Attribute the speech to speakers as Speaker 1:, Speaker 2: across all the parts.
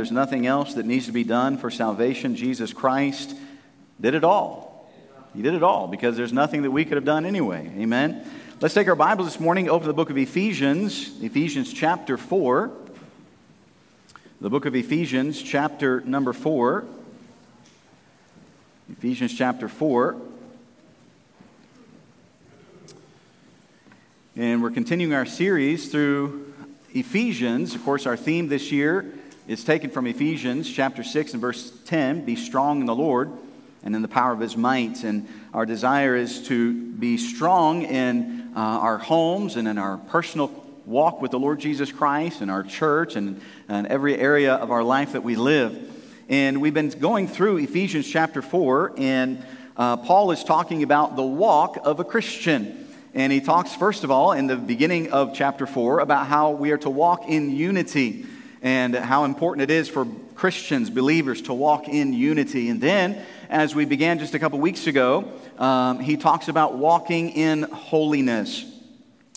Speaker 1: There's nothing else that needs to be done for salvation. Jesus Christ did it all. He did it all because there's nothing that we could have done anyway. Amen. Let's take our Bibles this morning, open the book of Ephesians, Ephesians chapter 4. The book of Ephesians, chapter number 4. Ephesians chapter 4. And we're continuing our series through Ephesians. Of course, our theme this year is taken from Ephesians chapter 6 and verse 10 Be strong in the Lord and in the power of his might. And our desire is to be strong in uh, our homes and in our personal walk with the Lord Jesus Christ and our church and, and every area of our life that we live. And we've been going through Ephesians chapter 4, and uh, Paul is talking about the walk of a Christian. And he talks, first of all, in the beginning of chapter 4, about how we are to walk in unity and how important it is for Christians, believers, to walk in unity. And then, as we began just a couple weeks ago, um, he talks about walking in holiness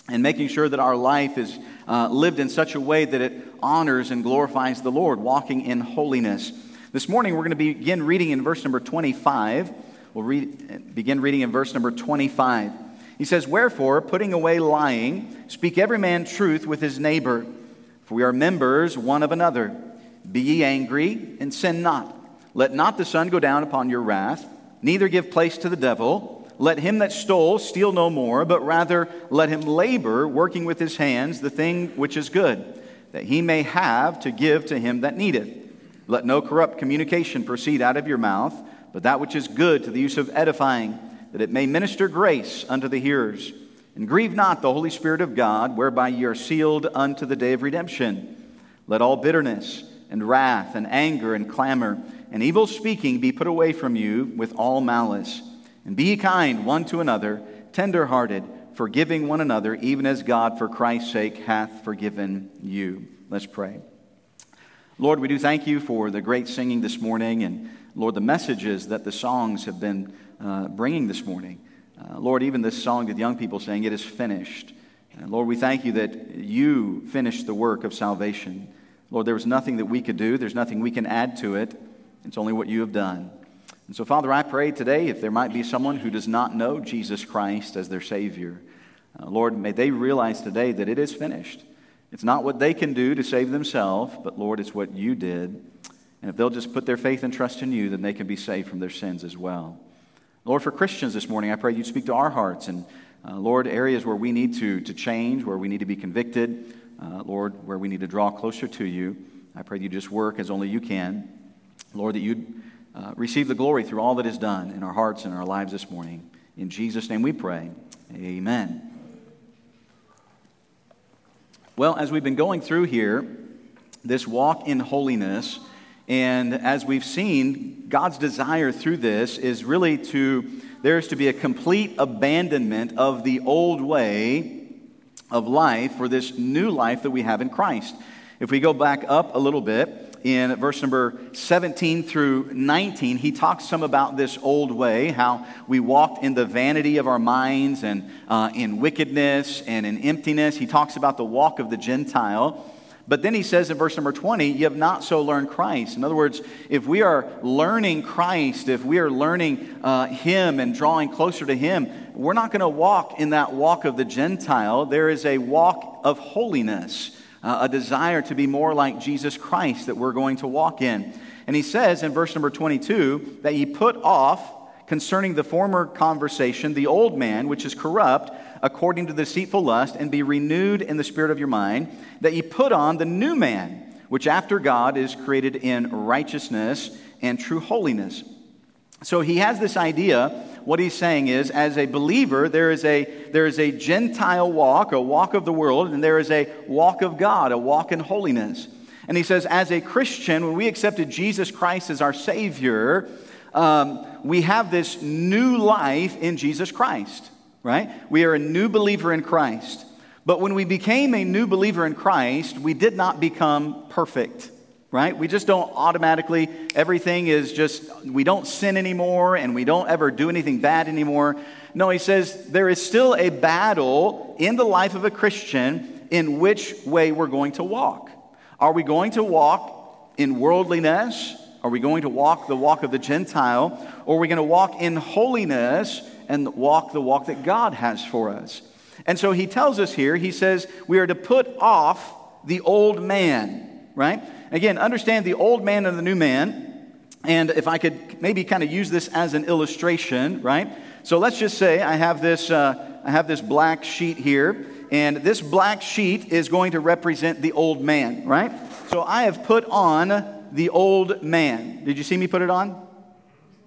Speaker 1: and making sure that our life is uh, lived in such a way that it honors and glorifies the Lord, walking in holiness. This morning, we're going to begin reading in verse number 25. We'll read, begin reading in verse number 25. He says, Wherefore, putting away lying, speak every man truth with his neighbor, for we are members one of another. Be ye angry, and sin not. Let not the sun go down upon your wrath, neither give place to the devil. Let him that stole steal no more, but rather let him labor, working with his hands the thing which is good, that he may have to give to him that needeth. Let no corrupt communication proceed out of your mouth, but that which is good to the use of edifying that it may minister grace unto the hearers. And grieve not the Holy Spirit of God, whereby ye are sealed unto the day of redemption. Let all bitterness and wrath and anger and clamor and evil speaking be put away from you with all malice. And be kind one to another, tender hearted, forgiving one another, even as God for Christ's sake hath forgiven you. Let's pray. Lord, we do thank you for the great singing this morning and, Lord, the messages that the songs have been uh, bringing this morning. Uh, Lord, even this song that young people saying, It is finished. And Lord, we thank you that you finished the work of salvation. Lord, there was nothing that we could do, there's nothing we can add to it. It's only what you have done. And so, Father, I pray today if there might be someone who does not know Jesus Christ as their Savior, uh, Lord, may they realize today that it is finished. It's not what they can do to save themselves, but Lord, it's what you did. And if they'll just put their faith and trust in you, then they can be saved from their sins as well. Lord, for Christians this morning, I pray you speak to our hearts and, uh, Lord, areas where we need to, to change, where we need to be convicted, uh, Lord, where we need to draw closer to you. I pray you just work as only you can. Lord, that you'd uh, receive the glory through all that is done in our hearts and our lives this morning. In Jesus' name we pray. Amen. Well, as we've been going through here, this walk in holiness, and as we've seen, God's desire through this is really to, there's to be a complete abandonment of the old way of life for this new life that we have in Christ. If we go back up a little bit, in verse number 17 through 19, he talks some about this old way, how we walked in the vanity of our minds and uh, in wickedness and in emptiness. He talks about the walk of the Gentile. But then he says in verse number 20, you have not so learned Christ. In other words, if we are learning Christ, if we are learning uh, Him and drawing closer to Him, we're not going to walk in that walk of the Gentile. There is a walk of holiness, uh, a desire to be more like Jesus Christ that we're going to walk in. And he says in verse number 22 that ye put off concerning the former conversation the old man, which is corrupt according to the deceitful lust, and be renewed in the spirit of your mind, that ye put on the new man, which after God is created in righteousness and true holiness. So he has this idea. What he's saying is, as a believer, there is a, there is a Gentile walk, a walk of the world, and there is a walk of God, a walk in holiness. And he says, as a Christian, when we accepted Jesus Christ as our Savior, um, we have this new life in Jesus Christ right? We are a new believer in Christ. But when we became a new believer in Christ, we did not become perfect, right? We just don't automatically, everything is just, we don't sin anymore and we don't ever do anything bad anymore. No, he says there is still a battle in the life of a Christian in which way we're going to walk. Are we going to walk in worldliness? Are we going to walk the walk of the Gentile? Or are we going to walk in holiness and walk the walk that God has for us? And so he tells us here, he says, we are to put off the old man, right? Again, understand the old man and the new man. And if I could maybe kind of use this as an illustration, right? So let's just say I have this, uh, I have this black sheet here, and this black sheet is going to represent the old man, right? So I have put on the old man. Did you see me put it on?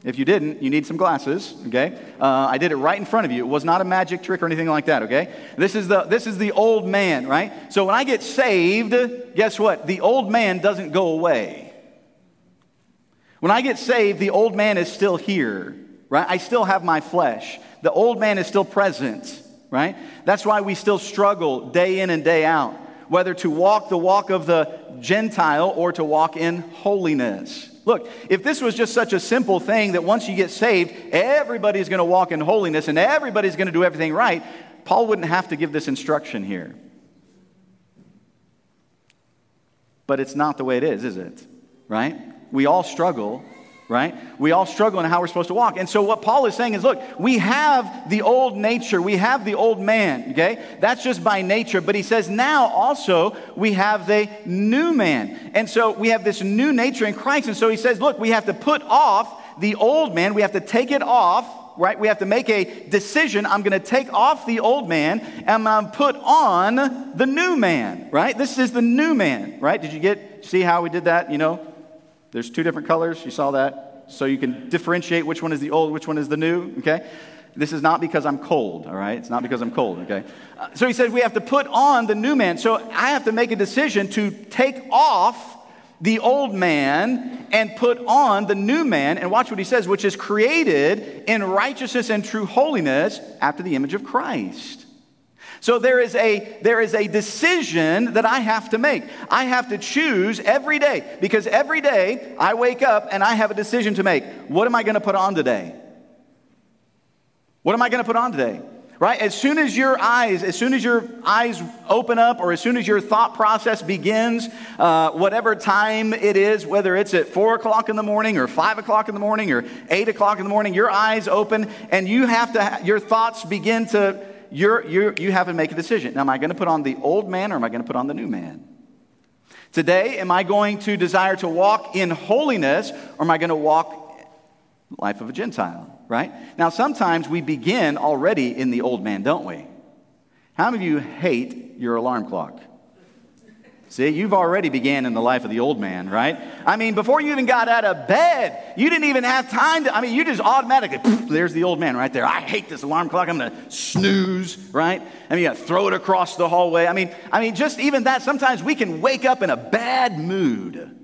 Speaker 1: If you didn't, you need some glasses, okay? Uh, I did it right in front of you. It was not a magic trick or anything like that, okay? This is, the, this is the old man, right? So when I get saved, guess what? The old man doesn't go away. When I get saved, the old man is still here, right? I still have my flesh. The old man is still present, right? That's why we still struggle day in and day out, whether to walk the walk of the Gentile or to walk in holiness. Look, if this was just such a simple thing that once you get saved, everybody's going to walk in holiness and everybody's going to do everything right, Paul wouldn't have to give this instruction here. But it's not the way it is, is it? Right? We all struggle right? We all struggle in how we're supposed to walk. And so what Paul is saying is look, we have the old nature, we have the old man, okay? That's just by nature. But he says now also we have the new man. And so we have this new nature in Christ. And so he says, look, we have to put off the old man, we have to take it off. Right? We have to make a decision. I'm going to take off the old man and I'm put on the new man, right? This is the new man, right? Did you get, see how we did that? You know, there's two different colors. You saw that? So you can differentiate which one is the old, which one is the new, okay? This is not because I'm cold, all right? It's not because I'm cold, okay? Uh, so he says we have to put on the new man. So I have to make a decision to take off the old man and put on the new man. And watch what he says, which is created in righteousness and true holiness after the image of Christ. So there is a there is a decision that I have to make. I have to choose every day because every day I wake up and I have a decision to make. What am I going to put on today? What am I going to put on today? Right? As soon as your eyes, as soon as your eyes open up, or as soon as your thought process begins, uh, whatever time it is, whether it's at four o'clock in the morning, or five o'clock in the morning, or eight o'clock in the morning, your eyes open, and you have to, your thoughts begin to you're, you're, you have to make a decision. Now, am I going to put on the old man or am I going to put on the new man? Today, am I going to desire to walk in holiness or am I going to walk life of a Gentile, right? Now, sometimes we begin already in the old man, don't we? How many of you hate your alarm clock? See, you've already began in the life of the old man, right? I mean, before you even got out of bed, you didn't even have time to, I mean, you just automatically, poof, there's the old man right there. I hate this alarm clock. I'm going to snooze, right? I mean, you throw it across the hallway. I mean, I mean, just even that, sometimes we can wake up in a bad mood,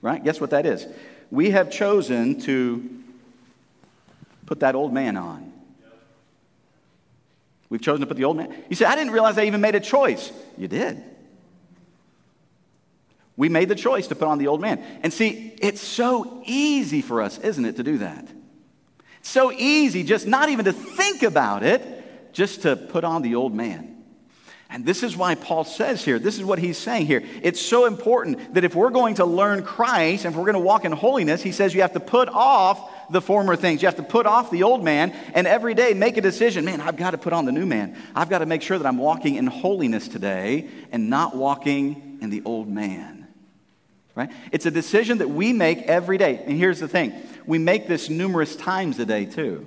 Speaker 1: right? Guess what that is? We have chosen to put that old man on. We've chosen to put the old man. You say, I didn't realize I even made a choice. You did. We made the choice to put on the old man. And see, it's so easy for us, isn't it, to do that? It's so easy just not even to think about it, just to put on the old man. And this is why Paul says here, this is what he's saying here. It's so important that if we're going to learn Christ and if we're going to walk in holiness, he says you have to put off the former things. You have to put off the old man and every day make a decision. Man, I've got to put on the new man. I've got to make sure that I'm walking in holiness today and not walking in the old man right? It's a decision that we make every day. And here's the thing we make this numerous times a day, too.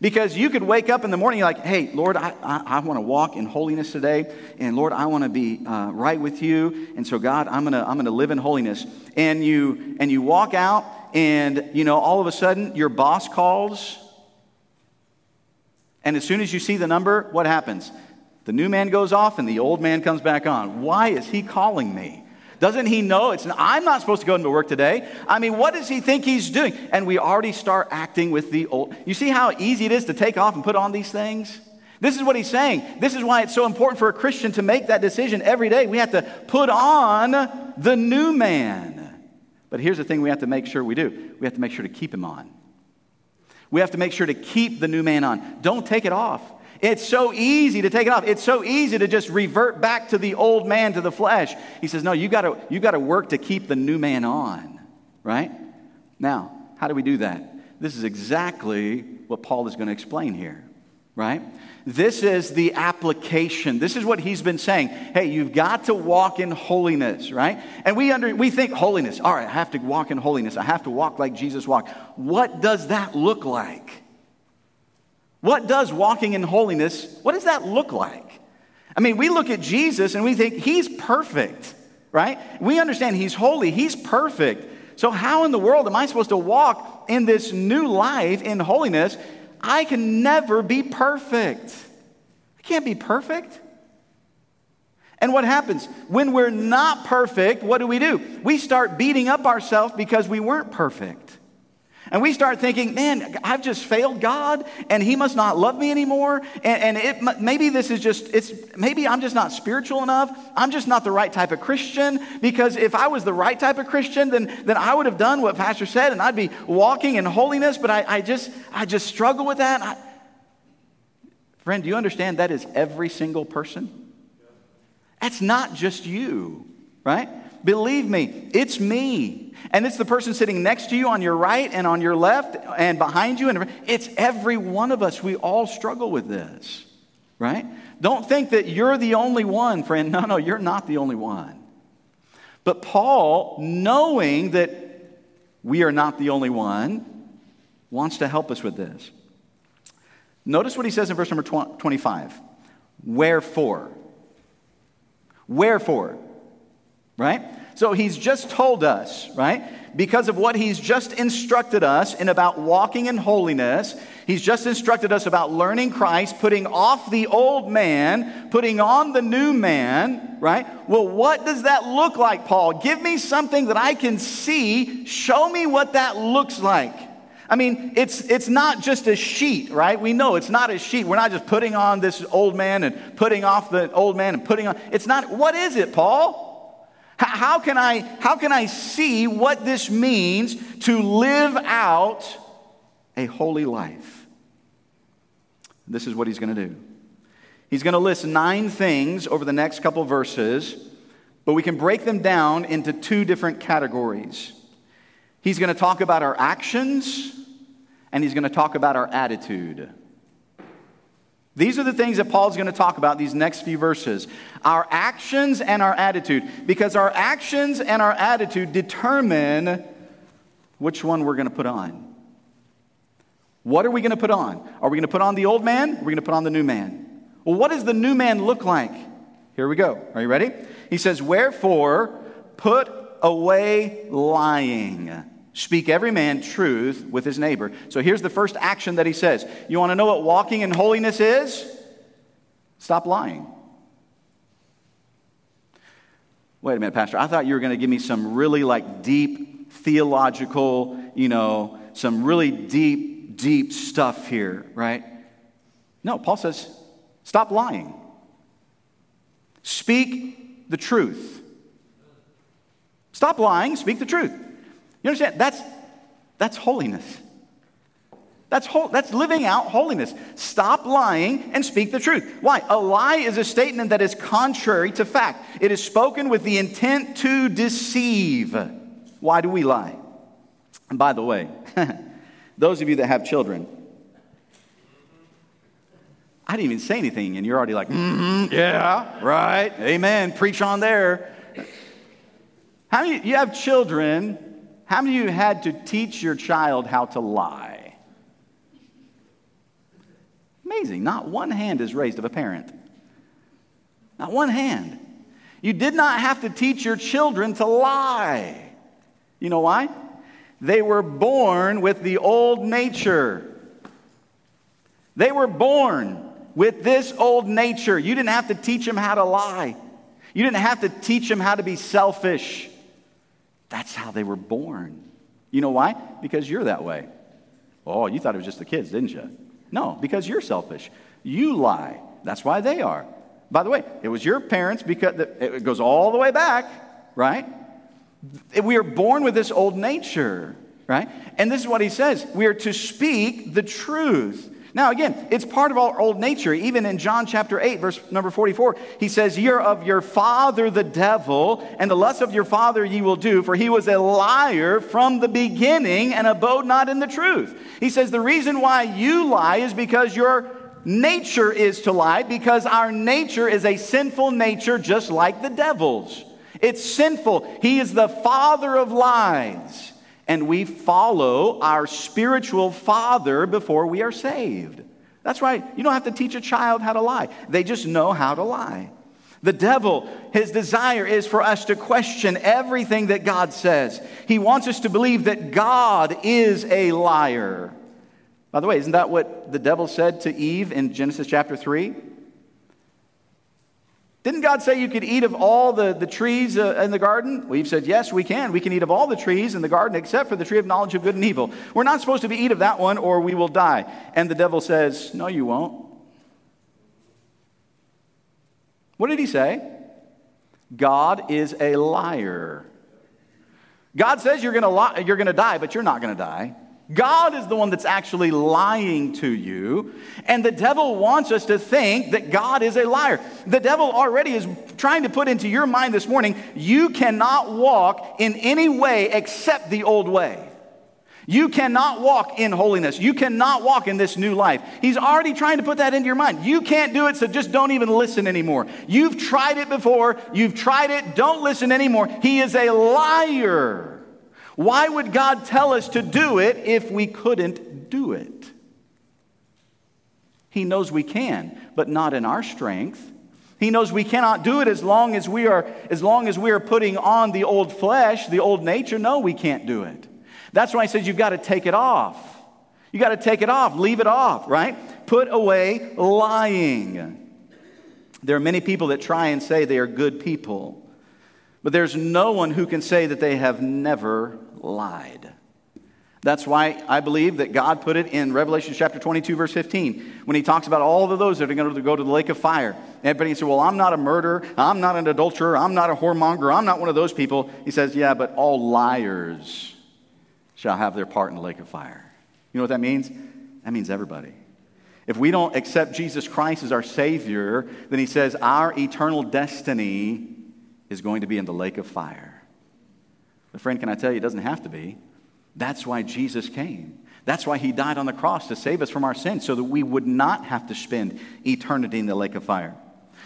Speaker 1: Because you could wake up in the morning, like, hey, Lord, I, I, I want to walk in holiness today. And Lord, I want to be uh, right with you. And so, God, I'm going to I'm to live in holiness. And you, and you walk out, and, you know, all of a sudden, your boss calls. And as soon as you see the number, what happens? The new man goes off, and the old man comes back on. Why is he calling me? Doesn't he know it's I'm not supposed to go into work today? I mean, what does he think he's doing? And we already start acting with the old. You see how easy it is to take off and put on these things? This is what he's saying. This is why it's so important for a Christian to make that decision every day. We have to put on the new man. But here's the thing we have to make sure we do we have to make sure to keep him on. We have to make sure to keep the new man on. Don't take it off. It's so easy to take it off. It's so easy to just revert back to the old man, to the flesh. He says, No, you gotta, you gotta work to keep the new man on, right? Now, how do we do that? This is exactly what Paul is going to explain here, right? This is the application. This is what he's been saying. Hey, you've got to walk in holiness, right? And we under we think holiness. All right, I have to walk in holiness. I have to walk like Jesus walked. What does that look like? What does walking in holiness, what does that look like? I mean, we look at Jesus and we think he's perfect, right? We understand he's holy, he's perfect. So, how in the world am I supposed to walk in this new life in holiness I can never be perfect. I can't be perfect. And what happens? When we're not perfect, what do we do? We start beating up ourselves because we weren't perfect. And we start thinking, man, I've just failed God and he must not love me anymore. And, and it, maybe this is just, it's, maybe I'm just not spiritual enough. I'm just not the right type of Christian because if I was the right type of Christian, then, then I would have done what Pastor said and I'd be walking in holiness, but I, I just, I just struggle with that. I, friend, do you understand that is every single person? That's not just you, right? Believe me, it's me. And it's the person sitting next to you on your right and on your left and behind you. And it's every one of us. We all struggle with this, right? Don't think that you're the only one, friend. No, no, you're not the only one. But Paul, knowing that we are not the only one, wants to help us with this. Notice what he says in verse number 25. Wherefore? Wherefore? Right? So he's just told us, right? Because of what he's just instructed us in about walking in holiness, he's just instructed us about learning Christ, putting off the old man, putting on the new man, right? Well, what does that look like, Paul? Give me something that I can see. Show me what that looks like. I mean, it's, it's not just a sheet, right? We know it's not a sheet. We're not just putting on this old man and putting off the old man and putting on. It's not, what is it, Paul? How can I, how can I see what this means to live out a holy life? This is what he's going to do. He's going to list nine things over the next couple verses, but we can break them down into two different categories. He's going to talk about our actions, and he's going to talk about our attitude. These are the things that Paul's going to talk about these next few verses our actions and our attitude, because our actions and our attitude determine which one we're going to put on. What are we going to put on? Are we going to put on the old man? Are we going to put on the new man? Well, what does the new man look like? Here we go. Are you ready? He says, Wherefore, put away lying. Speak every man truth with his neighbor. So here's the first action that he says. You want to know what walking in holiness is? Stop lying. Wait a minute, Pastor. I thought you were going to give me some really like deep theological, you know, some really deep, deep stuff here, right? No, Paul says, stop lying. Speak the truth. Stop lying, speak the truth. You understand? That's, that's holiness. That's, that's living out holiness. Stop lying and speak the truth. Why? A lie is a statement that is contrary to fact. It is spoken with the intent to deceive. Why do we lie? And by the way, those of you that have children, I didn't even say anything, and you're already like, mm-hmm, yeah, right, amen, preach on there. How many you have children how many of you had to teach your child how to lie? Amazing. Not one hand is raised of a parent. Not one hand. You did not have to teach your children to lie. You know why? They were born with the old nature. They were born with this old nature. You didn't have to teach them how to lie. You didn't have to teach them how to be selfish. That's how they were born. You know why? Because you're that way. Oh, you thought it was just the kids, didn't you? No, because you're selfish. You lie. That's why they are. By the way, it was your parents because it goes all the way back, right? We are born with this old nature, right? And this is what he says we are to speak the truth. Now, again, it's part of our old nature. Even in John chapter 8, verse number 44, he says, You're of your father the devil, and the lust of your father ye will do, for he was a liar from the beginning and abode not in the truth. He says, The reason why you lie is because your nature is to lie, because our nature is a sinful nature just like the devil's. It's sinful. He is the father of lies and we follow our spiritual father before we are saved. That's right. You don't have to teach a child how to lie, they just know how to lie. The devil, his desire is for us to question everything that God says. He wants us to believe that God is a liar. By the way, isn't that what the devil said to Eve in Genesis chapter 3? Didn't God say you could eat of all the, the trees uh, in the garden? We've said, yes, we can. We can eat of all the trees in the garden except for the tree of knowledge of good and evil. We're not supposed to be eat of that one or we will die. And the devil says, no, you won't. What did he say? God is a liar. God says you're going going to die, but you're not going to die. God is the one that's actually lying to you. And the devil wants us to think that God is a liar. The devil already is trying to put into your mind this morning you cannot walk in any way except the old way. You cannot walk in holiness. You cannot walk in this new life. He's already trying to put that into your mind. You can't do it, so just don't even listen anymore. You've tried it before. You've tried it. Don't listen anymore. He is a liar. Why would God tell us to do it if we couldn't do it? He knows we can, but not in our strength. He knows we cannot do it as long as we are as long as we are putting on the old flesh, the old nature. No, we can't do it. That's why he says you've got to take it off. You got to take it off, leave it off, right? Put away lying. There are many people that try and say they are good people. But there's no one who can say that they have never lied. That's why I believe that God put it in Revelation chapter 22, verse 15, when he talks about all of those that are going to go to the lake of fire. Everybody can say, Well, I'm not a murderer, I'm not an adulterer, I'm not a whoremonger, I'm not one of those people. He says, Yeah, but all liars shall have their part in the lake of fire. You know what that means? That means everybody. If we don't accept Jesus Christ as our Savior, then he says our eternal destiny is going to be in the lake of fire. But, friend, can I tell you, it doesn't have to be. That's why Jesus came. That's why he died on the cross to save us from our sins, so that we would not have to spend eternity in the lake of fire.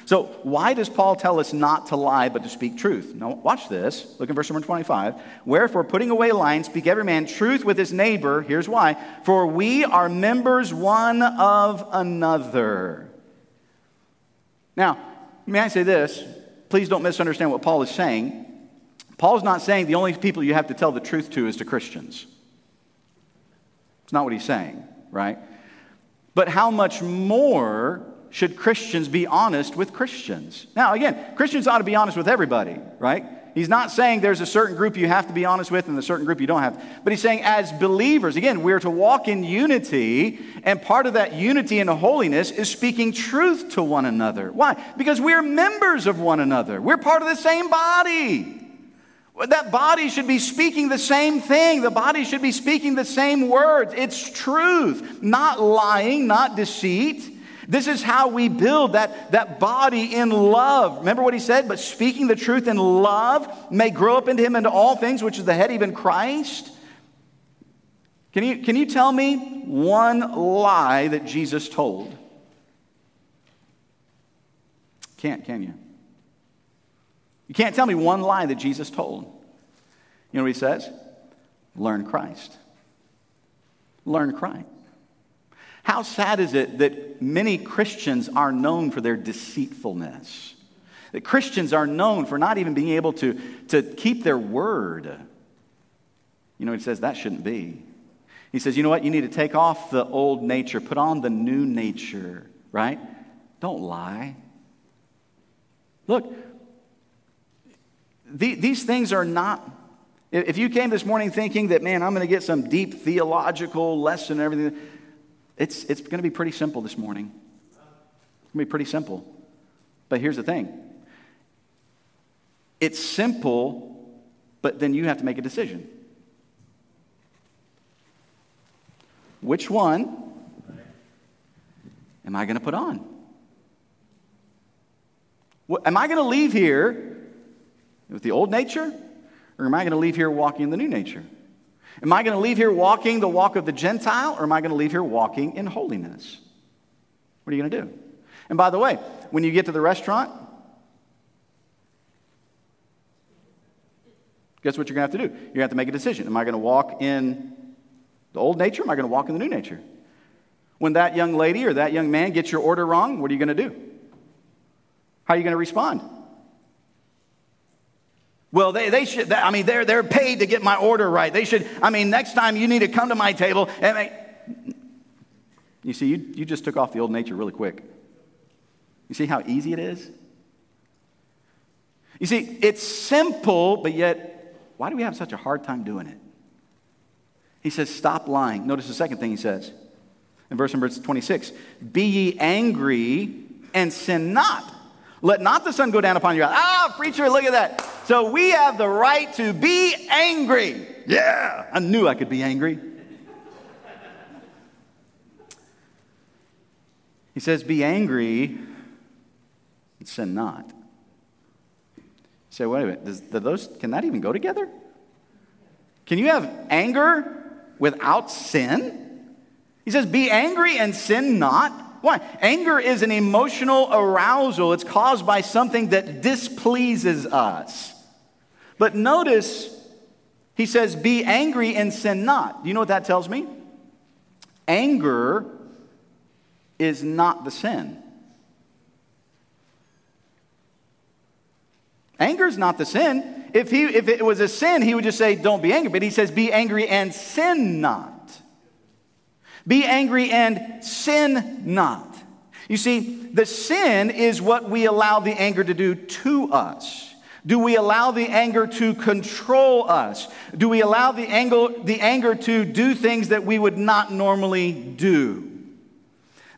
Speaker 1: So, why does Paul tell us not to lie but to speak truth? Now, watch this. Look at verse number 25. Wherefore, putting away lying, speak every man truth with his neighbor. Here's why. For we are members one of another. Now, may I say this? Please don't misunderstand what Paul is saying. Paul's not saying the only people you have to tell the truth to is to Christians. It's not what he's saying, right? But how much more should Christians be honest with Christians? Now, again, Christians ought to be honest with everybody, right? He's not saying there's a certain group you have to be honest with and a certain group you don't have. But he's saying, as believers, again, we're to walk in unity, and part of that unity and holiness is speaking truth to one another. Why? Because we're members of one another, we're part of the same body. That body should be speaking the same thing. The body should be speaking the same words. It's truth, not lying, not deceit. This is how we build that, that body in love. Remember what he said? But speaking the truth in love may grow up into him into all things, which is the head, even Christ. Can you, can you tell me one lie that Jesus told? Can't, can you? You can't tell me one lie that Jesus told. You know what he says? Learn Christ. Learn Christ. How sad is it that many Christians are known for their deceitfulness? That Christians are known for not even being able to, to keep their word. You know, he says that shouldn't be. He says, you know what? You need to take off the old nature, put on the new nature, right? Don't lie. Look, the, these things are not. If you came this morning thinking that, man, I'm going to get some deep theological lesson and everything, it's, it's going to be pretty simple this morning. It's going to be pretty simple. But here's the thing it's simple, but then you have to make a decision. Which one am I going to put on? What, am I going to leave here with the old nature, or am I going to leave here walking in the new nature? Am I going to leave here walking the walk of the Gentile, or am I going to leave here walking in holiness? What are you going to do? And by the way, when you get to the restaurant, guess what you're going to have to do? You're going to have to make a decision. Am I going to walk in the old nature? Am I going to walk in the new nature? When that young lady or that young man gets your order wrong, what are you going to do? How are you going to respond? Well, they, they should, I mean, they're, they're paid to get my order right. They should, I mean, next time you need to come to my table. And I, you see, you, you just took off the old nature really quick. You see how easy it is? You see, it's simple, but yet, why do we have such a hard time doing it? He says, Stop lying. Notice the second thing he says in verse number 26 Be ye angry and sin not. Let not the sun go down upon your wrath. Ah, preacher, look at that. So we have the right to be angry. Yeah, I knew I could be angry. He says, Be angry and sin not. You say, wait a minute, does, do those, can that even go together? Can you have anger without sin? He says, Be angry and sin not. Why? Anger is an emotional arousal. It's caused by something that displeases us. But notice, he says, Be angry and sin not. Do you know what that tells me? Anger is not the sin. Anger is not the sin. If, he, if it was a sin, he would just say, Don't be angry. But he says, Be angry and sin not. Be angry and sin not. You see, the sin is what we allow the anger to do to us. Do we allow the anger to control us? Do we allow the anger, the anger to do things that we would not normally do?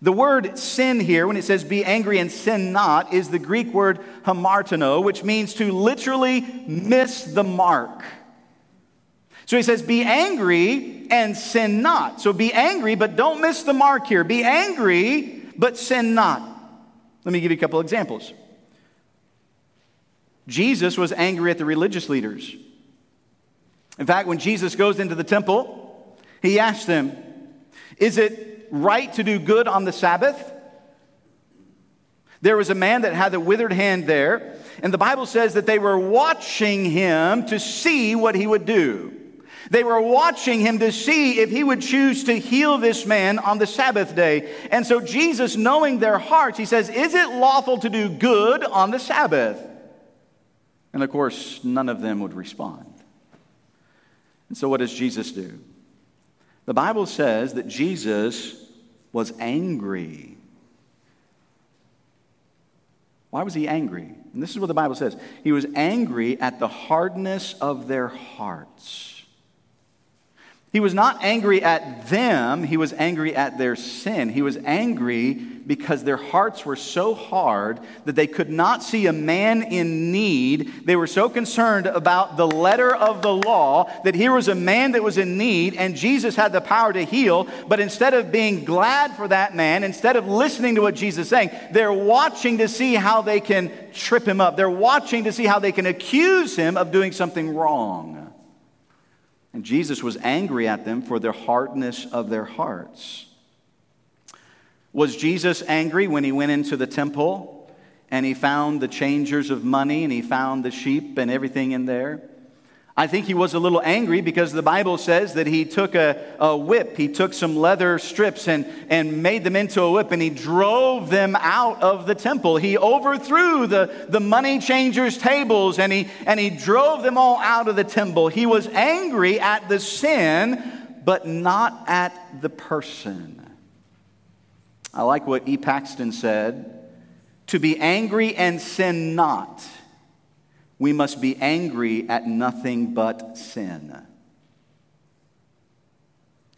Speaker 1: The word sin here, when it says be angry and sin not, is the Greek word hamartano, which means to literally miss the mark. So he says, Be angry and sin not. So be angry, but don't miss the mark here. Be angry, but sin not. Let me give you a couple examples. Jesus was angry at the religious leaders. In fact, when Jesus goes into the temple, he asks them, Is it right to do good on the Sabbath? There was a man that had a withered hand there, and the Bible says that they were watching him to see what he would do. They were watching him to see if he would choose to heal this man on the Sabbath day. And so Jesus, knowing their hearts, he says, Is it lawful to do good on the Sabbath? And of course, none of them would respond. And so, what does Jesus do? The Bible says that Jesus was angry. Why was he angry? And this is what the Bible says He was angry at the hardness of their hearts. He was not angry at them, he was angry at their sin. He was angry because their hearts were so hard that they could not see a man in need. They were so concerned about the letter of the law that here was a man that was in need and Jesus had the power to heal. But instead of being glad for that man, instead of listening to what Jesus is saying, they're watching to see how they can trip him up. They're watching to see how they can accuse him of doing something wrong. And Jesus was angry at them for the hardness of their hearts. Was Jesus angry when he went into the temple and he found the changers of money and he found the sheep and everything in there? I think he was a little angry because the Bible says that he took a, a whip, he took some leather strips and, and made them into a whip, and he drove them out of the temple. He overthrew the, the money changers' tables and he, and he drove them all out of the temple. He was angry at the sin, but not at the person. I like what E. Paxton said to be angry and sin not we must be angry at nothing but sin.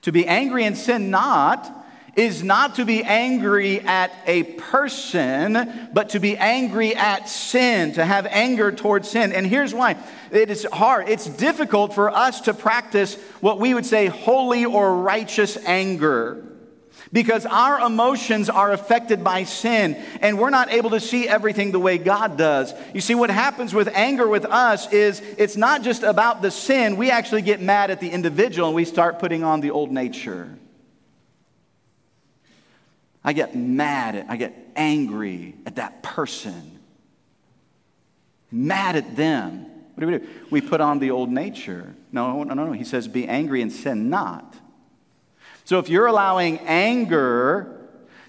Speaker 1: To be angry and sin not is not to be angry at a person, but to be angry at sin, to have anger towards sin. And here's why it is hard. It's difficult for us to practice what we would say holy or righteous anger. Because our emotions are affected by sin, and we're not able to see everything the way God does. You see, what happens with anger with us is it's not just about the sin. We actually get mad at the individual and we start putting on the old nature. I get mad at, I get angry at that person. Mad at them. What do we do? We put on the old nature. No, no, no. He says, be angry and sin not. So if you're allowing anger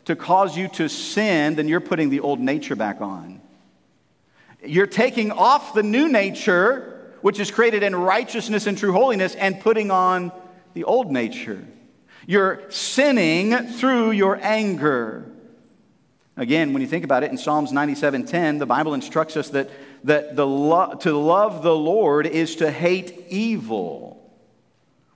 Speaker 1: to cause you to sin, then you're putting the old nature back on. You're taking off the new nature, which is created in righteousness and true holiness, and putting on the old nature. You're sinning through your anger. Again, when you think about it, in Psalms 97:10, the Bible instructs us that, that the lo- to love the Lord is to hate evil.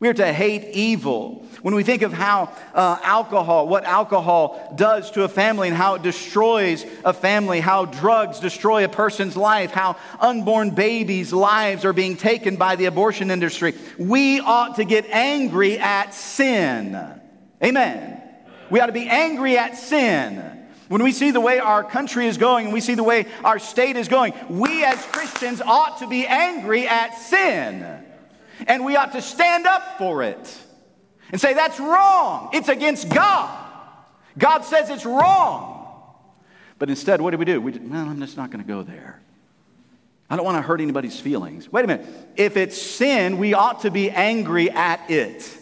Speaker 1: We are to hate evil. When we think of how uh, alcohol, what alcohol does to a family and how it destroys a family, how drugs destroy a person's life, how unborn babies' lives are being taken by the abortion industry, we ought to get angry at sin. Amen. We ought to be angry at sin. When we see the way our country is going and we see the way our state is going, we as Christians ought to be angry at sin and we ought to stand up for it and say, that's wrong. It's against God. God says it's wrong. But instead, what do we do? We, I'm just not going to go there. I don't want to hurt anybody's feelings. Wait a minute. If it's sin, we ought to be angry at it,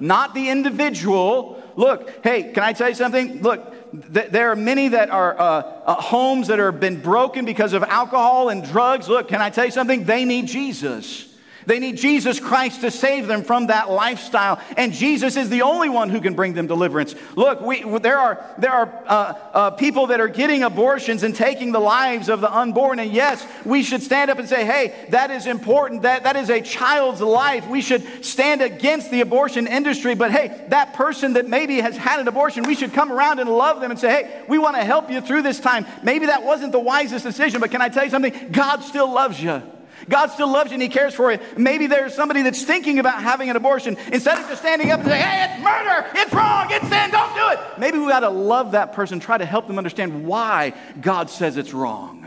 Speaker 1: not the individual. Look, hey, can I tell you something? Look, th- there are many that are uh, uh, homes that have been broken because of alcohol and drugs. Look, can I tell you something? They need Jesus. They need Jesus Christ to save them from that lifestyle. And Jesus is the only one who can bring them deliverance. Look, we, there are, there are uh, uh, people that are getting abortions and taking the lives of the unborn. And yes, we should stand up and say, hey, that is important. That, that is a child's life. We should stand against the abortion industry. But hey, that person that maybe has had an abortion, we should come around and love them and say, hey, we want to help you through this time. Maybe that wasn't the wisest decision, but can I tell you something? God still loves you. God still loves you and He cares for you. Maybe there's somebody that's thinking about having an abortion. Instead of just standing up and saying, hey, it's murder, it's wrong, it's sin, don't do it. Maybe we ought to love that person, try to help them understand why God says it's wrong.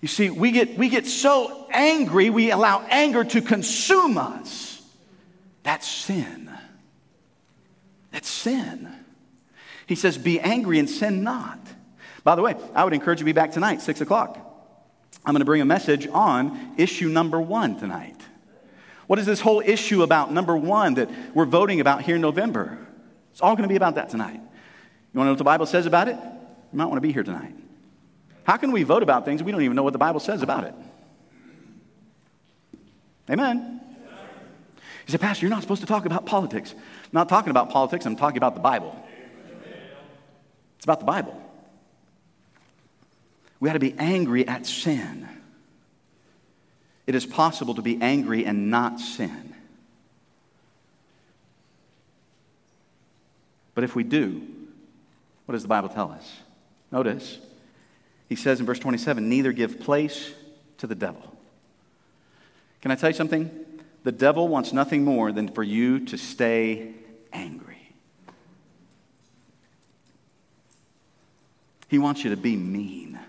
Speaker 1: You see, we get, we get so angry, we allow anger to consume us. That's sin. That's sin. He says, Be angry and sin not. By the way, I would encourage you to be back tonight, 6 o'clock. I'm going to bring a message on issue number one tonight. What is this whole issue about, number one, that we're voting about here in November? It's all going to be about that tonight. You want to know what the Bible says about it? You might want to be here tonight. How can we vote about things we don't even know what the Bible says about it? Amen. You said, Pastor, you're not supposed to talk about politics. I'm not talking about politics, I'm talking about the Bible. It's about the Bible. We ought to be angry at sin. It is possible to be angry and not sin. But if we do, what does the Bible tell us? Notice, he says in verse 27 neither give place to the devil. Can I tell you something? The devil wants nothing more than for you to stay angry. He wants you to be mean.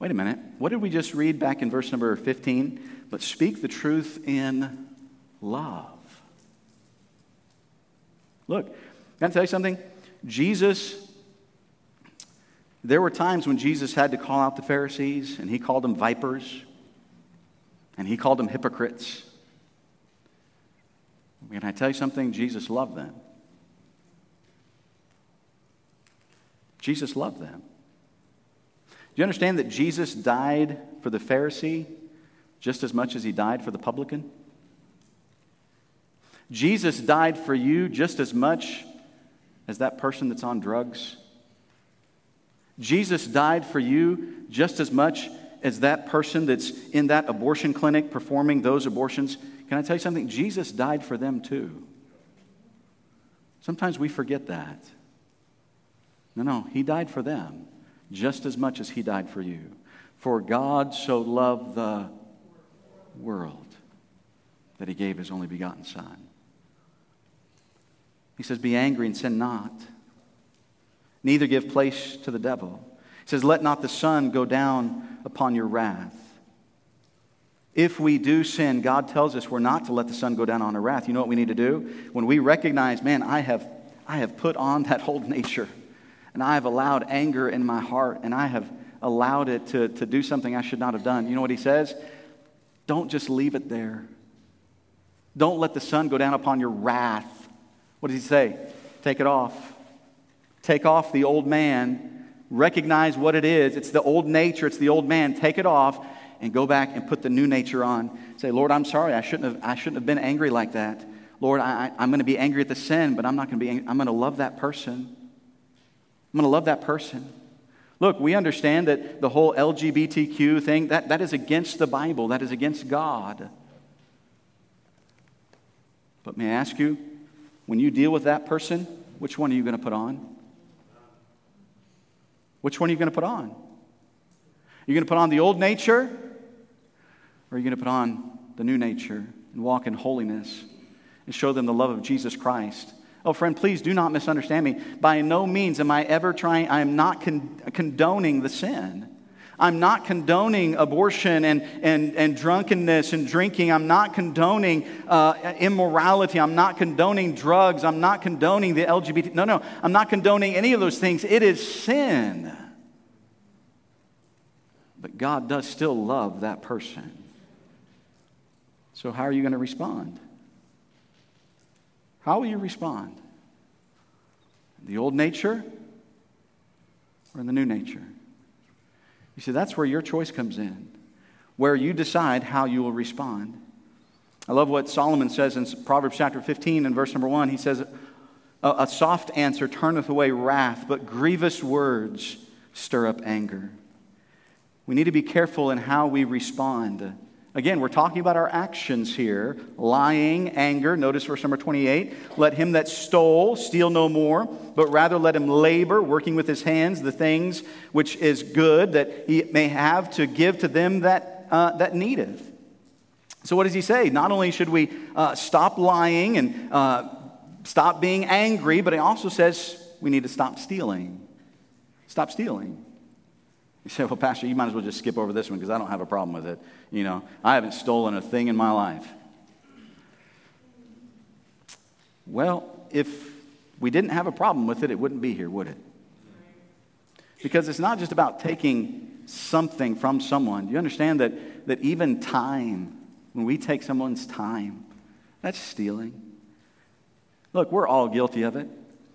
Speaker 1: Wait a minute. What did we just read back in verse number 15? But speak the truth in love. Look, can I tell you something? Jesus, there were times when Jesus had to call out the Pharisees, and he called them vipers, and he called them hypocrites. Can I tell you something? Jesus loved them. Jesus loved them you understand that Jesus died for the Pharisee just as much as he died for the publican? Jesus died for you just as much as that person that's on drugs. Jesus died for you just as much as that person that's in that abortion clinic performing those abortions. Can I tell you something? Jesus died for them too. Sometimes we forget that. No, no, he died for them just as much as he died for you. For God so loved the world that he gave his only begotten Son. He says, Be angry and sin not. Neither give place to the devil. He says, Let not the sun go down upon your wrath. If we do sin, God tells us we're not to let the sun go down on our wrath. You know what we need to do? When we recognize, man, I have, I have put on that old nature, and I have allowed anger in my heart, and I have allowed it to, to do something I should not have done. You know what he says? Don't just leave it there. Don't let the sun go down upon your wrath. What does he say? Take it off. Take off the old man. Recognize what it is. It's the old nature, it's the old man. Take it off and go back and put the new nature on. Say, Lord, I'm sorry. I shouldn't have, I shouldn't have been angry like that. Lord, I, am going to be angry at the sin, but I'm not going to be angry. I'm going to love that person. I'm going to love that person. Look, we understand that the whole LGBTQ thing, that, that is against the Bible, that is against God. But may I ask you, when you deal with that person, which one are you going to put on? Which one are you going to put on? You're going to put on the old nature, or are you going to put on the new nature and walk in holiness and show them the love of Jesus Christ? Oh, friend, please do not misunderstand me. By no means am I ever trying, I am not con- condoning the sin. I'm not condoning abortion and, and, and drunkenness and drinking. I'm not condoning uh, immorality. I'm not condoning drugs. I'm not condoning the LGBT. No, no, I'm not condoning any of those things. It is sin. But God does still love that person. So, how are you going to respond? How will you respond? The old nature or in the new nature? You see, that's where your choice comes in, where you decide how you will respond. I love what Solomon says in Proverbs chapter 15 and verse number 1. He says, A soft answer turneth away wrath, but grievous words stir up anger. We need to be careful in how we respond. Again, we're talking about our actions here lying, anger. Notice verse number 28. Let him that stole steal no more, but rather let him labor, working with his hands, the things which is good that he may have to give to them that, uh, that needeth. So, what does he say? Not only should we uh, stop lying and uh, stop being angry, but he also says we need to stop stealing. Stop stealing. You say, well, Pastor, you might as well just skip over this one because I don't have a problem with it. You know, I haven't stolen a thing in my life. Well, if we didn't have a problem with it, it wouldn't be here, would it? Because it's not just about taking something from someone. You understand that, that even time, when we take someone's time, that's stealing. Look, we're all guilty of it.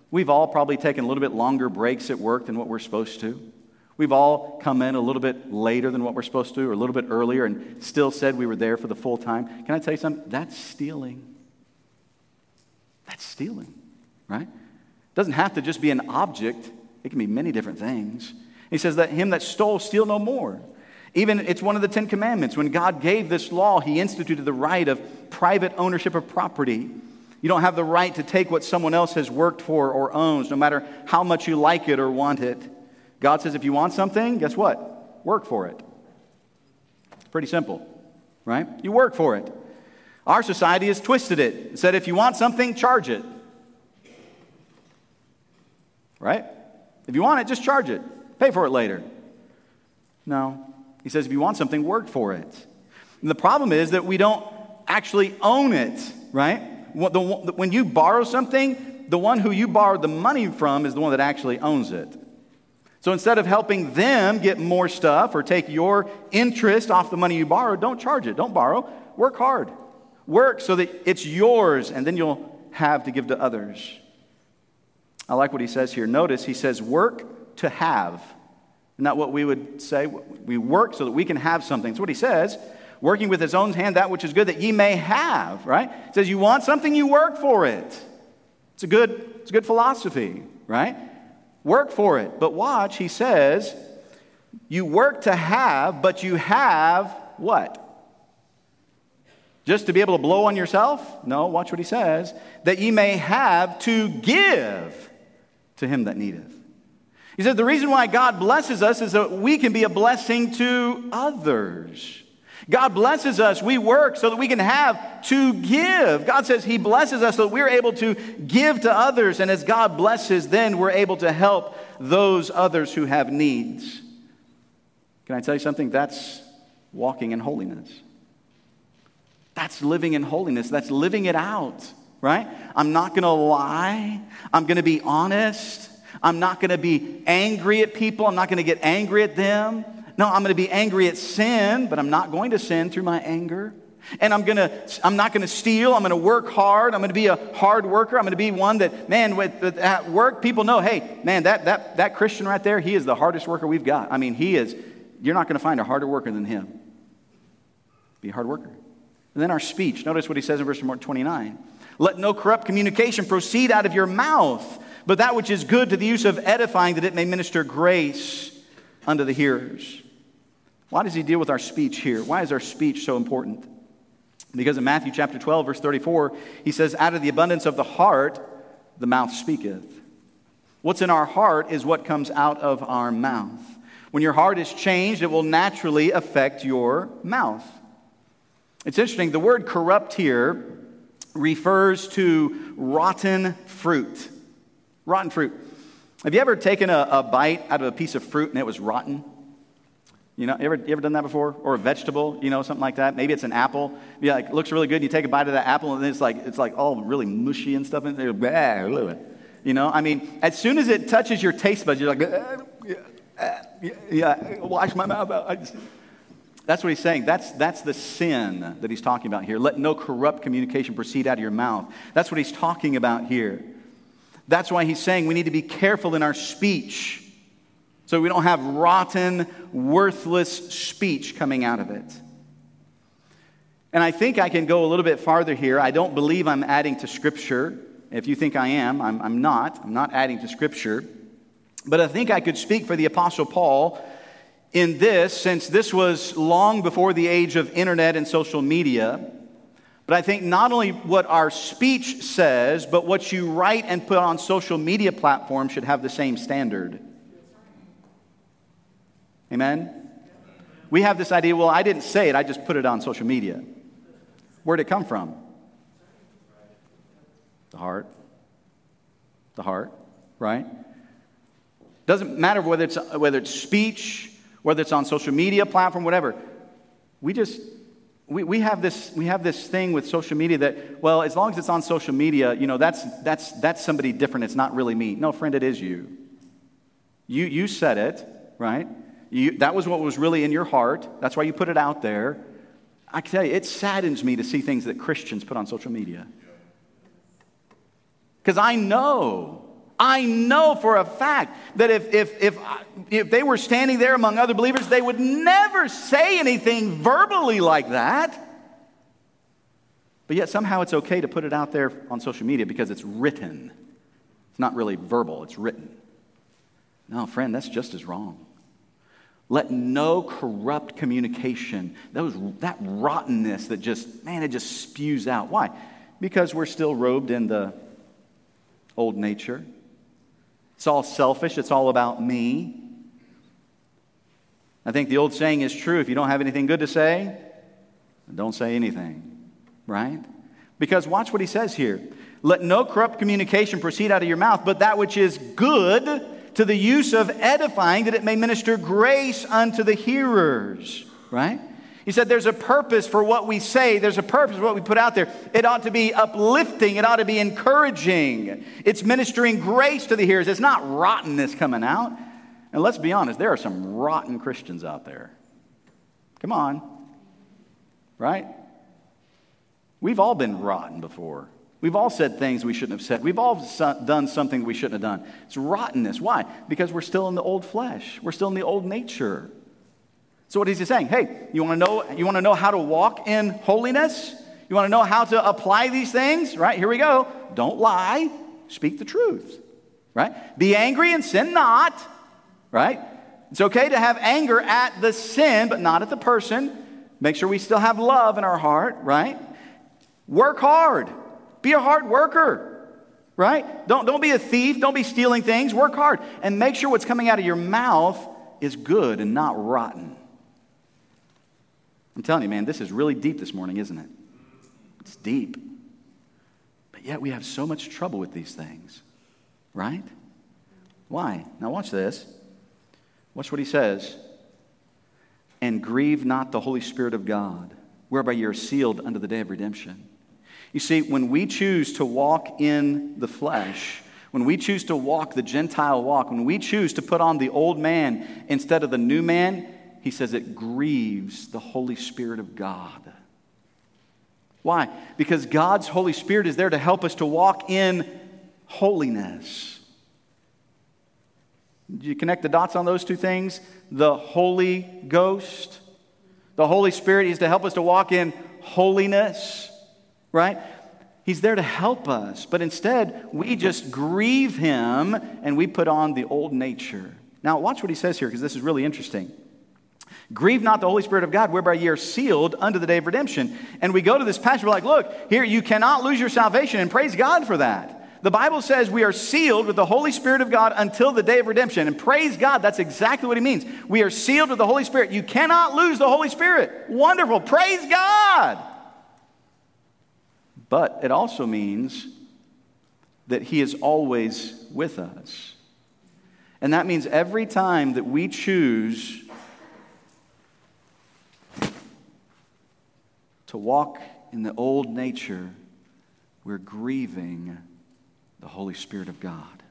Speaker 1: We've all probably taken a little bit longer breaks at work than what we're supposed to. We've all come in a little bit later than what we're supposed to, or a little bit earlier, and still said we were there for the full time. Can I tell you something? That's stealing. That's stealing, right? It doesn't have to just be an object, it can be many different things. He says that him that stole, steal no more. Even it's one of the Ten Commandments. When God gave this law, He instituted the right of private ownership of property. You don't have the right to take what someone else has worked for or owns, no matter how much you like it or want it. God says, if you want something, guess what? Work for it. Pretty simple, right? You work for it. Our society has twisted it. it said, if you want something, charge it. Right? If you want it, just charge it. Pay for it later. No. He says, if you want something, work for it. And the problem is that we don't actually own it, right? When you borrow something, the one who you borrowed the money from is the one that actually owns it. So instead of helping them get more stuff or take your interest off the money you borrowed, don't charge it. Don't borrow. Work hard. Work so that it's yours and then you'll have to give to others. I like what he says here. Notice he says, work to have. Not what we would say. We work so that we can have something. That's what he says. Working with his own hand that which is good that ye may have, right? He says, You want something, you work for it. It's a good, it's a good philosophy, right? Work for it. But watch, he says, you work to have, but you have what? Just to be able to blow on yourself? No, watch what he says. That ye may have to give to him that needeth. He said the reason why God blesses us is that we can be a blessing to others. God blesses us. We work so that we can have to give. God says He blesses us so that we're able to give to others. And as God blesses, then we're able to help those others who have needs. Can I tell you something? That's walking in holiness. That's living in holiness. That's living it out, right? I'm not going to lie. I'm going to be honest. I'm not going to be angry at people. I'm not going to get angry at them. No, I'm going to be angry at sin, but I'm not going to sin through my anger. And I'm gonna, I'm not gonna steal. I'm gonna work hard. I'm gonna be a hard worker. I'm gonna be one that, man, with, at work, people know, hey, man, that, that, that Christian right there, he is the hardest worker we've got. I mean, he is, you're not gonna find a harder worker than him. Be a hard worker. And then our speech. Notice what he says in verse 29. Let no corrupt communication proceed out of your mouth, but that which is good to the use of edifying, that it may minister grace unto the hearers. Why does he deal with our speech here? Why is our speech so important? Because in Matthew chapter 12, verse 34, he says, Out of the abundance of the heart, the mouth speaketh. What's in our heart is what comes out of our mouth. When your heart is changed, it will naturally affect your mouth. It's interesting, the word corrupt here refers to rotten fruit. Rotten fruit. Have you ever taken a, a, bite out of a piece of fruit and it was rotten? You know, ever, you ever done that before? Or a vegetable, you know, something like that? Maybe it's an apple. Yeah, like, it looks really good, and you take a bite of that apple, and then it's like, it's like all really mushy and stuff in there. Ah, you know, I mean, as soon as it touches your taste buds, you're like, ah, ah, yeah, yeah, wash my mouth out. That's what he's saying. That's, that's the sin that he's talking about here. Let no corrupt communication proceed out of your mouth. That's what he's talking about here. That's why he's saying we need to be careful in our speech so we don't have rotten, worthless speech coming out of it. And I think I can go a little bit farther here. I don't believe I'm adding to Scripture. If you think I am, I'm, I'm not. I'm not adding to Scripture. But I think I could speak for the Apostle Paul in this, since this was long before the age of internet and social media. But I think not only what our speech says, but what you write and put on social media platforms should have the same standard. Amen? We have this idea, well, I didn't say it, I just put it on social media. Where'd it come from? The heart. The heart, right? Doesn't matter whether it's, whether it's speech, whether it's on social media platform, whatever. We just, we, we, have this, we have this thing with social media that, well, as long as it's on social media, you know, that's, that's, that's somebody different. It's not really me. No, friend, it is you. You, you said it, right? You, that was what was really in your heart. That's why you put it out there. I can tell you, it saddens me to see things that Christians put on social media. Because I know I know for a fact that if, if, if, if they were standing there among other believers, they would never say anything verbally like that. But yet somehow it's okay to put it out there on social media because it's written. It's not really verbal, it's written. No, friend, that's just as wrong. Let no corrupt communication, those, that rottenness that just, man, it just spews out. Why? Because we're still robed in the old nature. It's all selfish, it's all about me. I think the old saying is true if you don't have anything good to say, don't say anything, right? Because watch what he says here. Let no corrupt communication proceed out of your mouth, but that which is good to the use of edifying, that it may minister grace unto the hearers, right? He said there's a purpose for what we say, there's a purpose for what we put out there. It ought to be uplifting, it ought to be encouraging. It's ministering grace to the hearers. It's not rottenness coming out. And let's be honest, there are some rotten Christians out there. Come on. Right? We've all been rotten before. We've all said things we shouldn't have said. We've all done something we shouldn't have done. It's rottenness. Why? Because we're still in the old flesh, we're still in the old nature. So what is he saying? Hey, you want to know you want to know how to walk in holiness? You want to know how to apply these things? Right? Here we go. Don't lie. Speak the truth. Right? Be angry and sin not. Right? It's okay to have anger at the sin, but not at the person. Make sure we still have love in our heart, right? Work hard. Be a hard worker, right? Don't, don't be a thief. Don't be stealing things. Work hard. And make sure what's coming out of your mouth is good and not rotten. I'm telling you, man, this is really deep this morning, isn't it? It's deep. But yet we have so much trouble with these things, right? Why? Now, watch this. Watch what he says. And grieve not the Holy Spirit of God, whereby you are sealed unto the day of redemption. You see, when we choose to walk in the flesh, when we choose to walk the Gentile walk, when we choose to put on the old man instead of the new man, he says it grieves the Holy Spirit of God. Why? Because God's Holy Spirit is there to help us to walk in holiness. Do you connect the dots on those two things? The Holy Ghost, the Holy Spirit is to help us to walk in holiness, right? He's there to help us, but instead we just grieve him and we put on the old nature. Now, watch what he says here because this is really interesting. Grieve not the Holy Spirit of God, whereby ye are sealed unto the day of redemption. And we go to this passage, we're like, look, here, you cannot lose your salvation, and praise God for that. The Bible says we are sealed with the Holy Spirit of God until the day of redemption. And praise God, that's exactly what he means. We are sealed with the Holy Spirit. You cannot lose the Holy Spirit. Wonderful. Praise God. But it also means that he is always with us. And that means every time that we choose to walk in the old nature, we're grieving the Holy Spirit of God.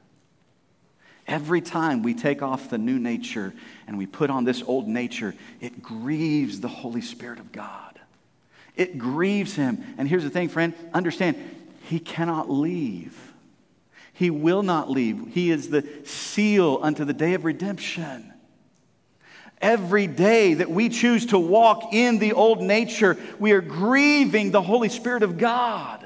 Speaker 1: Every time we take off the new nature and we put on this old nature, it grieves the Holy Spirit of God. It grieves Him. And here's the thing, friend understand, He cannot leave. He will not leave. He is the seal unto the day of redemption. Every day that we choose to walk in the old nature, we are grieving the Holy Spirit of God.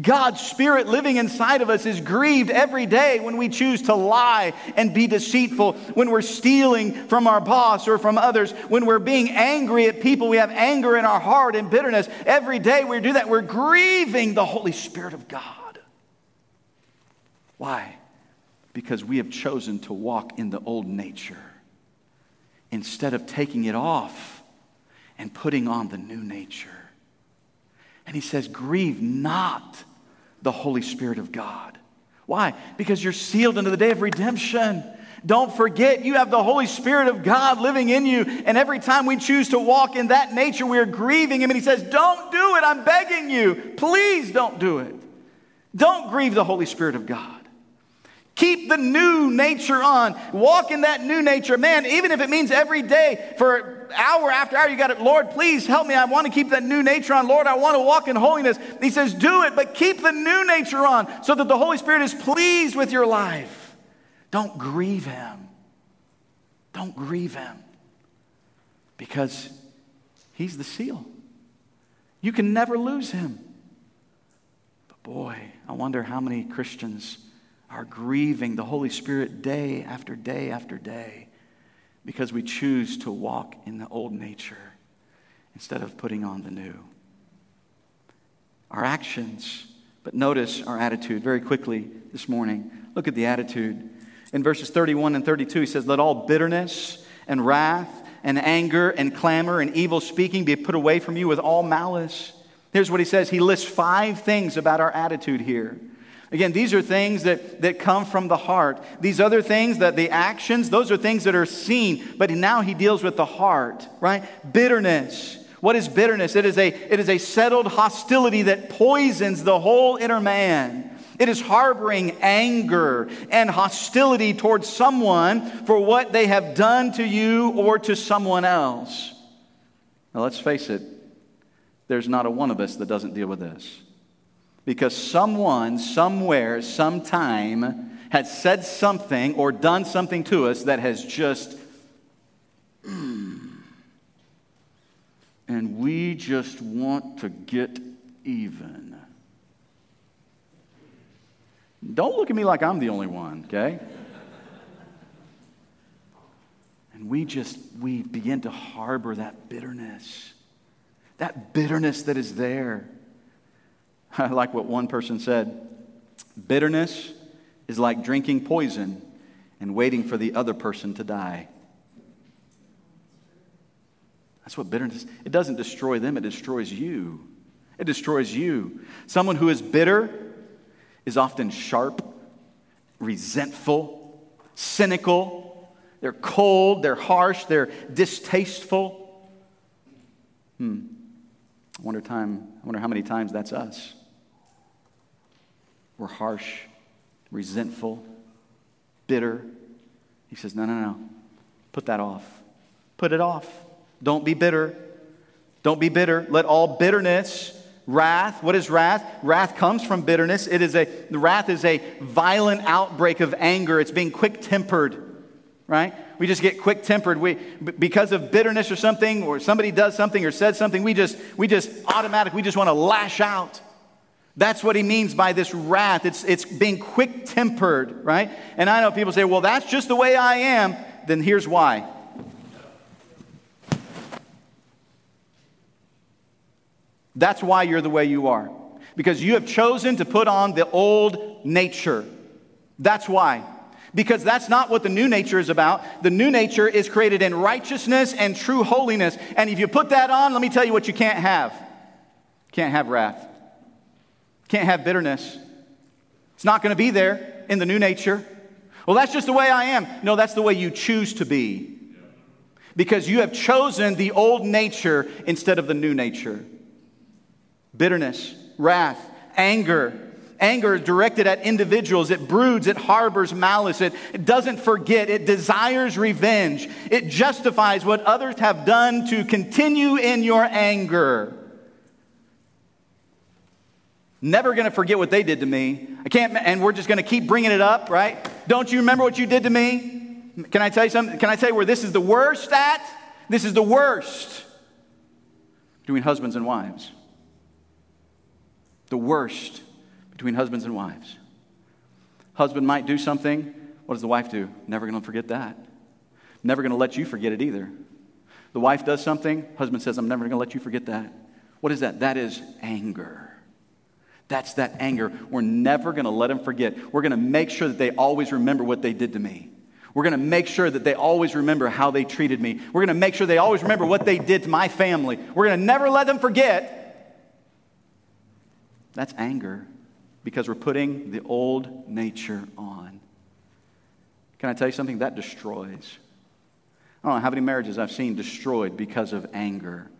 Speaker 1: God's Spirit living inside of us is grieved every day when we choose to lie and be deceitful, when we're stealing from our boss or from others, when we're being angry at people, we have anger in our heart and bitterness. Every day we do that, we're grieving the Holy Spirit of God. Why? Because we have chosen to walk in the old nature instead of taking it off and putting on the new nature. And he says, Grieve not the Holy Spirit of God. Why? Because you're sealed into the day of redemption. Don't forget, you have the Holy Spirit of God living in you. And every time we choose to walk in that nature, we are grieving Him. And He says, Don't do it. I'm begging you. Please don't do it. Don't grieve the Holy Spirit of God. Keep the new nature on. Walk in that new nature. Man, even if it means every day for hour after hour, you got it. Lord, please help me. I want to keep that new nature on. Lord, I want to walk in holiness. He says, do it, but keep the new nature on so that the Holy Spirit is pleased with your life. Don't grieve Him. Don't grieve Him because He's the seal. You can never lose Him. But boy, I wonder how many Christians are grieving the Holy Spirit day after day after day because we choose to walk in the old nature instead of putting on the new. Our actions, but notice our attitude very quickly this morning. Look at the attitude. In verses 31 and 32, he says, Let all bitterness and wrath and anger and clamor and evil speaking be put away from you with all malice. Here's what he says. He lists five things about our attitude here. Again, these are things that, that come from the heart. These other things, that the actions, those are things that are seen. But now he deals with the heart, right? Bitterness. What is bitterness? It is a, it is a settled hostility that poisons the whole inner man. It is harboring anger and hostility towards someone for what they have done to you or to someone else. Now, let's face it, there's not a one of us that doesn't deal with this. Because someone, somewhere, sometime has said something or done something to us that has just, hmm, and we just want to get even. Don't look at me like I'm the only one, okay? and we just, we begin to harbor that bitterness, that bitterness that is there. I like what one person said bitterness is like drinking poison and waiting for the other person to die. That's what bitterness, it doesn't destroy them, it destroys you. It destroys you. Someone who is bitter is often sharp, resentful, cynical. They're cold, they're harsh, they're distasteful. Hmm. I wonder, time, I wonder how many times that's us. We're harsh, resentful, bitter. He says, No, no, no. Put that off. Put it off. Don't be bitter. Don't be bitter. Let all bitterness, wrath, what is wrath? Wrath comes from bitterness. It is a wrath is a violent outbreak of anger. It's being quick-tempered, right? We just get quick-tempered. We because of bitterness or something, or somebody does something or said something, we just we just automatic, we just want to lash out. That's what he means by this wrath. It's, it's being quick tempered, right? And I know people say, well, that's just the way I am. Then here's why That's why you're the way you are. Because you have chosen to put on the old nature. That's why. Because that's not what the new nature is about. The new nature is created in righteousness and true holiness. And if you put that on, let me tell you what you can't have. Can't have wrath. Can't have bitterness. It's not going to be there in the new nature. Well, that's just the way I am. No, that's the way you choose to be. Because you have chosen the old nature instead of the new nature bitterness, wrath, anger. Anger is directed at individuals. It broods, it harbors malice, it, it doesn't forget, it desires revenge, it justifies what others have done to continue in your anger. Never going to forget what they did to me. I can't, and we're just going to keep bringing it up, right? Don't you remember what you did to me? Can I tell you something? Can I tell you where this is the worst at? This is the worst between husbands and wives the worst between husbands and wives. Husband might do something. What does the wife do? Never going to forget that. Never going to let you forget it either. The wife does something. Husband says, I'm never going to let you forget that. What is that? That is anger. That's that anger. We're never going to let them forget. We're going to make sure that they always remember what they did to me. We're going to make sure that they always remember how they treated me. We're going to make sure they always remember what they did to my family. We're going to never let them forget that's anger because we're putting the old nature on. Can I tell you something? That destroys. I don't know how many marriages I've seen destroyed because of anger.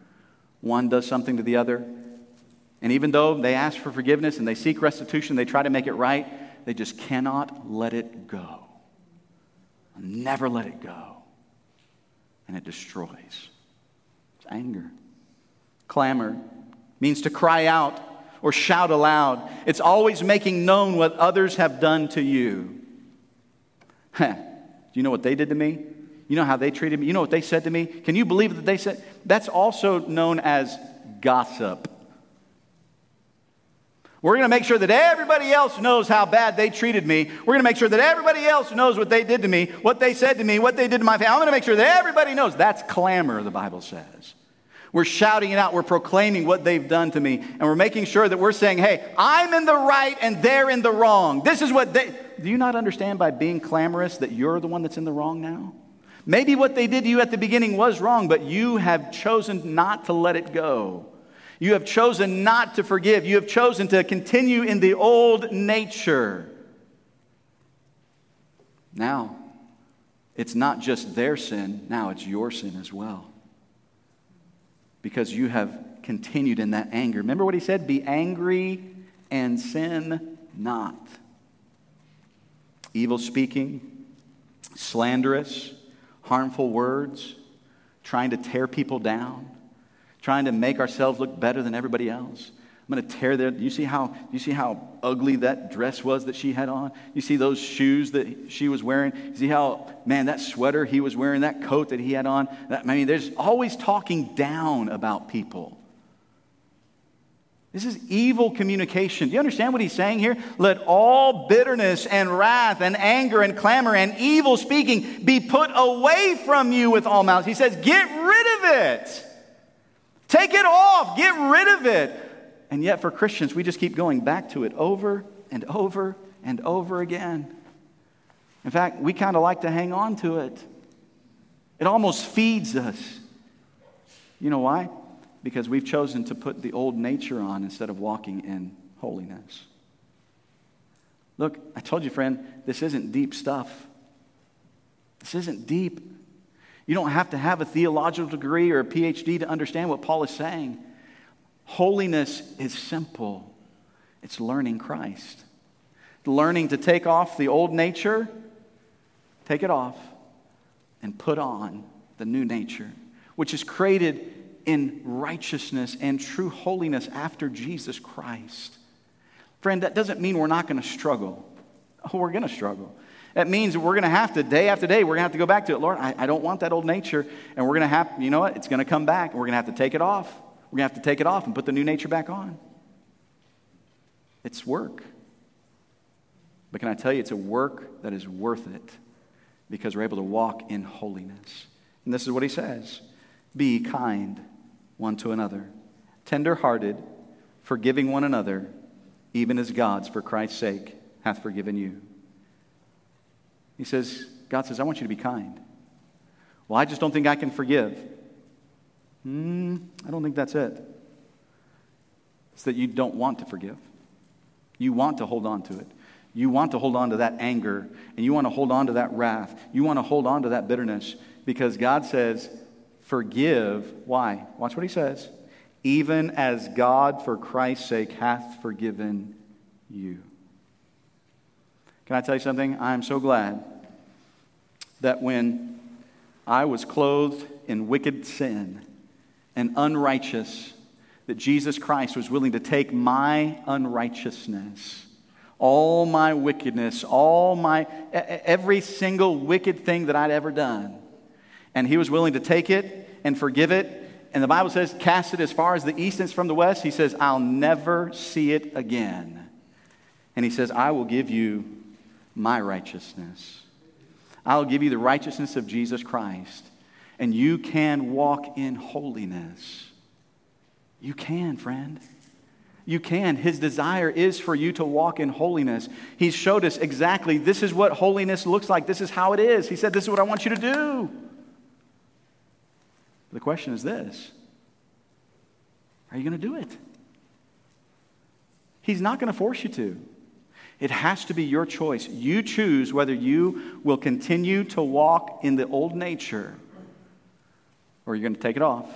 Speaker 1: One does something to the other, and even though they ask for forgiveness and they seek restitution, they try to make it right, they just cannot let it go. Never let it go. And it destroys. It's anger. Clamor means to cry out or shout aloud. It's always making known what others have done to you. Do you know what they did to me? You know how they treated me? You know what they said to me? Can you believe that they said? That's also known as gossip. We're going to make sure that everybody else knows how bad they treated me. We're going to make sure that everybody else knows what they did to me, what they said to me, what they did to my family. I'm going to make sure that everybody knows. That's clamor, the Bible says. We're shouting it out. We're proclaiming what they've done to me. And we're making sure that we're saying, hey, I'm in the right and they're in the wrong. This is what they. Do you not understand by being clamorous that you're the one that's in the wrong now? Maybe what they did to you at the beginning was wrong, but you have chosen not to let it go. You have chosen not to forgive. You have chosen to continue in the old nature. Now, it's not just their sin, now it's your sin as well because you have continued in that anger. Remember what he said? Be angry and sin not. Evil speaking, slanderous, harmful words, trying to tear people down, trying to make ourselves look better than everybody else. I'm going to tear their. You see how you see how ugly that dress was that she had on. You see those shoes that she was wearing. You see how man that sweater he was wearing, that coat that he had on. That, I mean, there's always talking down about people. This is evil communication. Do you understand what he's saying here? Let all bitterness and wrath and anger and clamor and evil speaking be put away from you with all malice. He says, get rid of it. Take it off. Get rid of it. And yet, for Christians, we just keep going back to it over and over and over again. In fact, we kind of like to hang on to it, it almost feeds us. You know why? Because we've chosen to put the old nature on instead of walking in holiness. Look, I told you, friend, this isn't deep stuff. This isn't deep. You don't have to have a theological degree or a PhD to understand what Paul is saying. Holiness is simple it's learning Christ, learning to take off the old nature, take it off, and put on the new nature, which is created in righteousness and true holiness after Jesus Christ. Friend, that doesn't mean we're not going to struggle. Oh, we're going to struggle. That means we're going to have to, day after day, we're going to have to go back to it. Lord, I, I don't want that old nature. And we're going to have, you know what? It's going to come back. And we're going to have to take it off. We're going to have to take it off and put the new nature back on. It's work. But can I tell you, it's a work that is worth it because we're able to walk in holiness. And this is what he says Be kind one to another, tender hearted, forgiving one another, even as God's, for Christ's sake, hath forgiven you. He says, God says, I want you to be kind. Well, I just don't think I can forgive. Hmm, I don't think that's it. It's that you don't want to forgive. You want to hold on to it. You want to hold on to that anger, and you want to hold on to that wrath. You want to hold on to that bitterness because God says, Forgive. Why? Watch what He says. Even as God, for Christ's sake, hath forgiven you. Can I tell you something? I am so glad that when I was clothed in wicked sin and unrighteous, that Jesus Christ was willing to take my unrighteousness, all my wickedness, all my every single wicked thing that I'd ever done. And he was willing to take it and forgive it. And the Bible says, cast it as far as the east is from the west. He says, I'll never see it again. And he says, I will give you my righteousness. I'll give you the righteousness of Jesus Christ. And you can walk in holiness. You can, friend. You can. His desire is for you to walk in holiness. He showed us exactly this is what holiness looks like. This is how it is. He said, This is what I want you to do. The question is this Are you going to do it? He's not going to force you to. It has to be your choice. You choose whether you will continue to walk in the old nature or you're going to take it off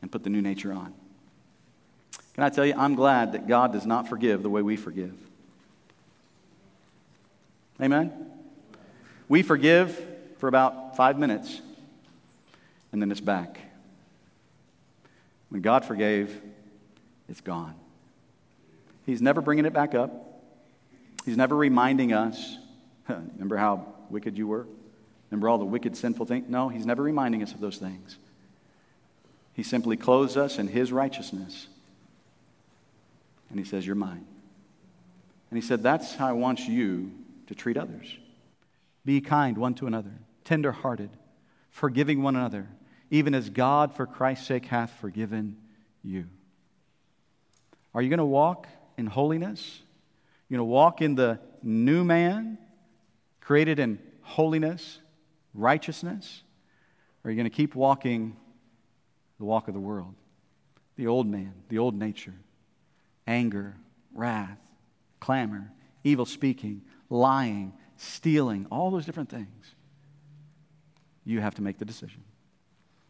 Speaker 1: and put the new nature on. Can I tell you, I'm glad that God does not forgive the way we forgive. Amen? We forgive for about five minutes, and then it's back. When God forgave, it's gone. He's never bringing it back up. He's never reminding us, remember how wicked you were? Remember all the wicked, sinful things? No, He's never reminding us of those things. He simply clothes us in His righteousness. And He says, You're mine. And He said, That's how I want you to treat others. Be kind one to another, tender hearted, forgiving one another, even as God, for Christ's sake, hath forgiven you. Are you going to walk in holiness? Going to walk in the new man, created in holiness, righteousness? Or are you going to keep walking the walk of the world. The old man, the old nature, anger, wrath, clamor, evil speaking, lying, stealing, all those different things. You have to make the decision.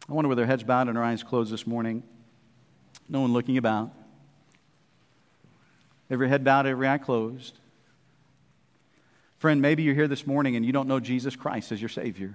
Speaker 1: I wonder with their heads bowed and our eyes closed this morning, no one looking about, every head bowed, every eye closed. Friend, maybe you're here this morning and you don't know Jesus Christ as your Savior.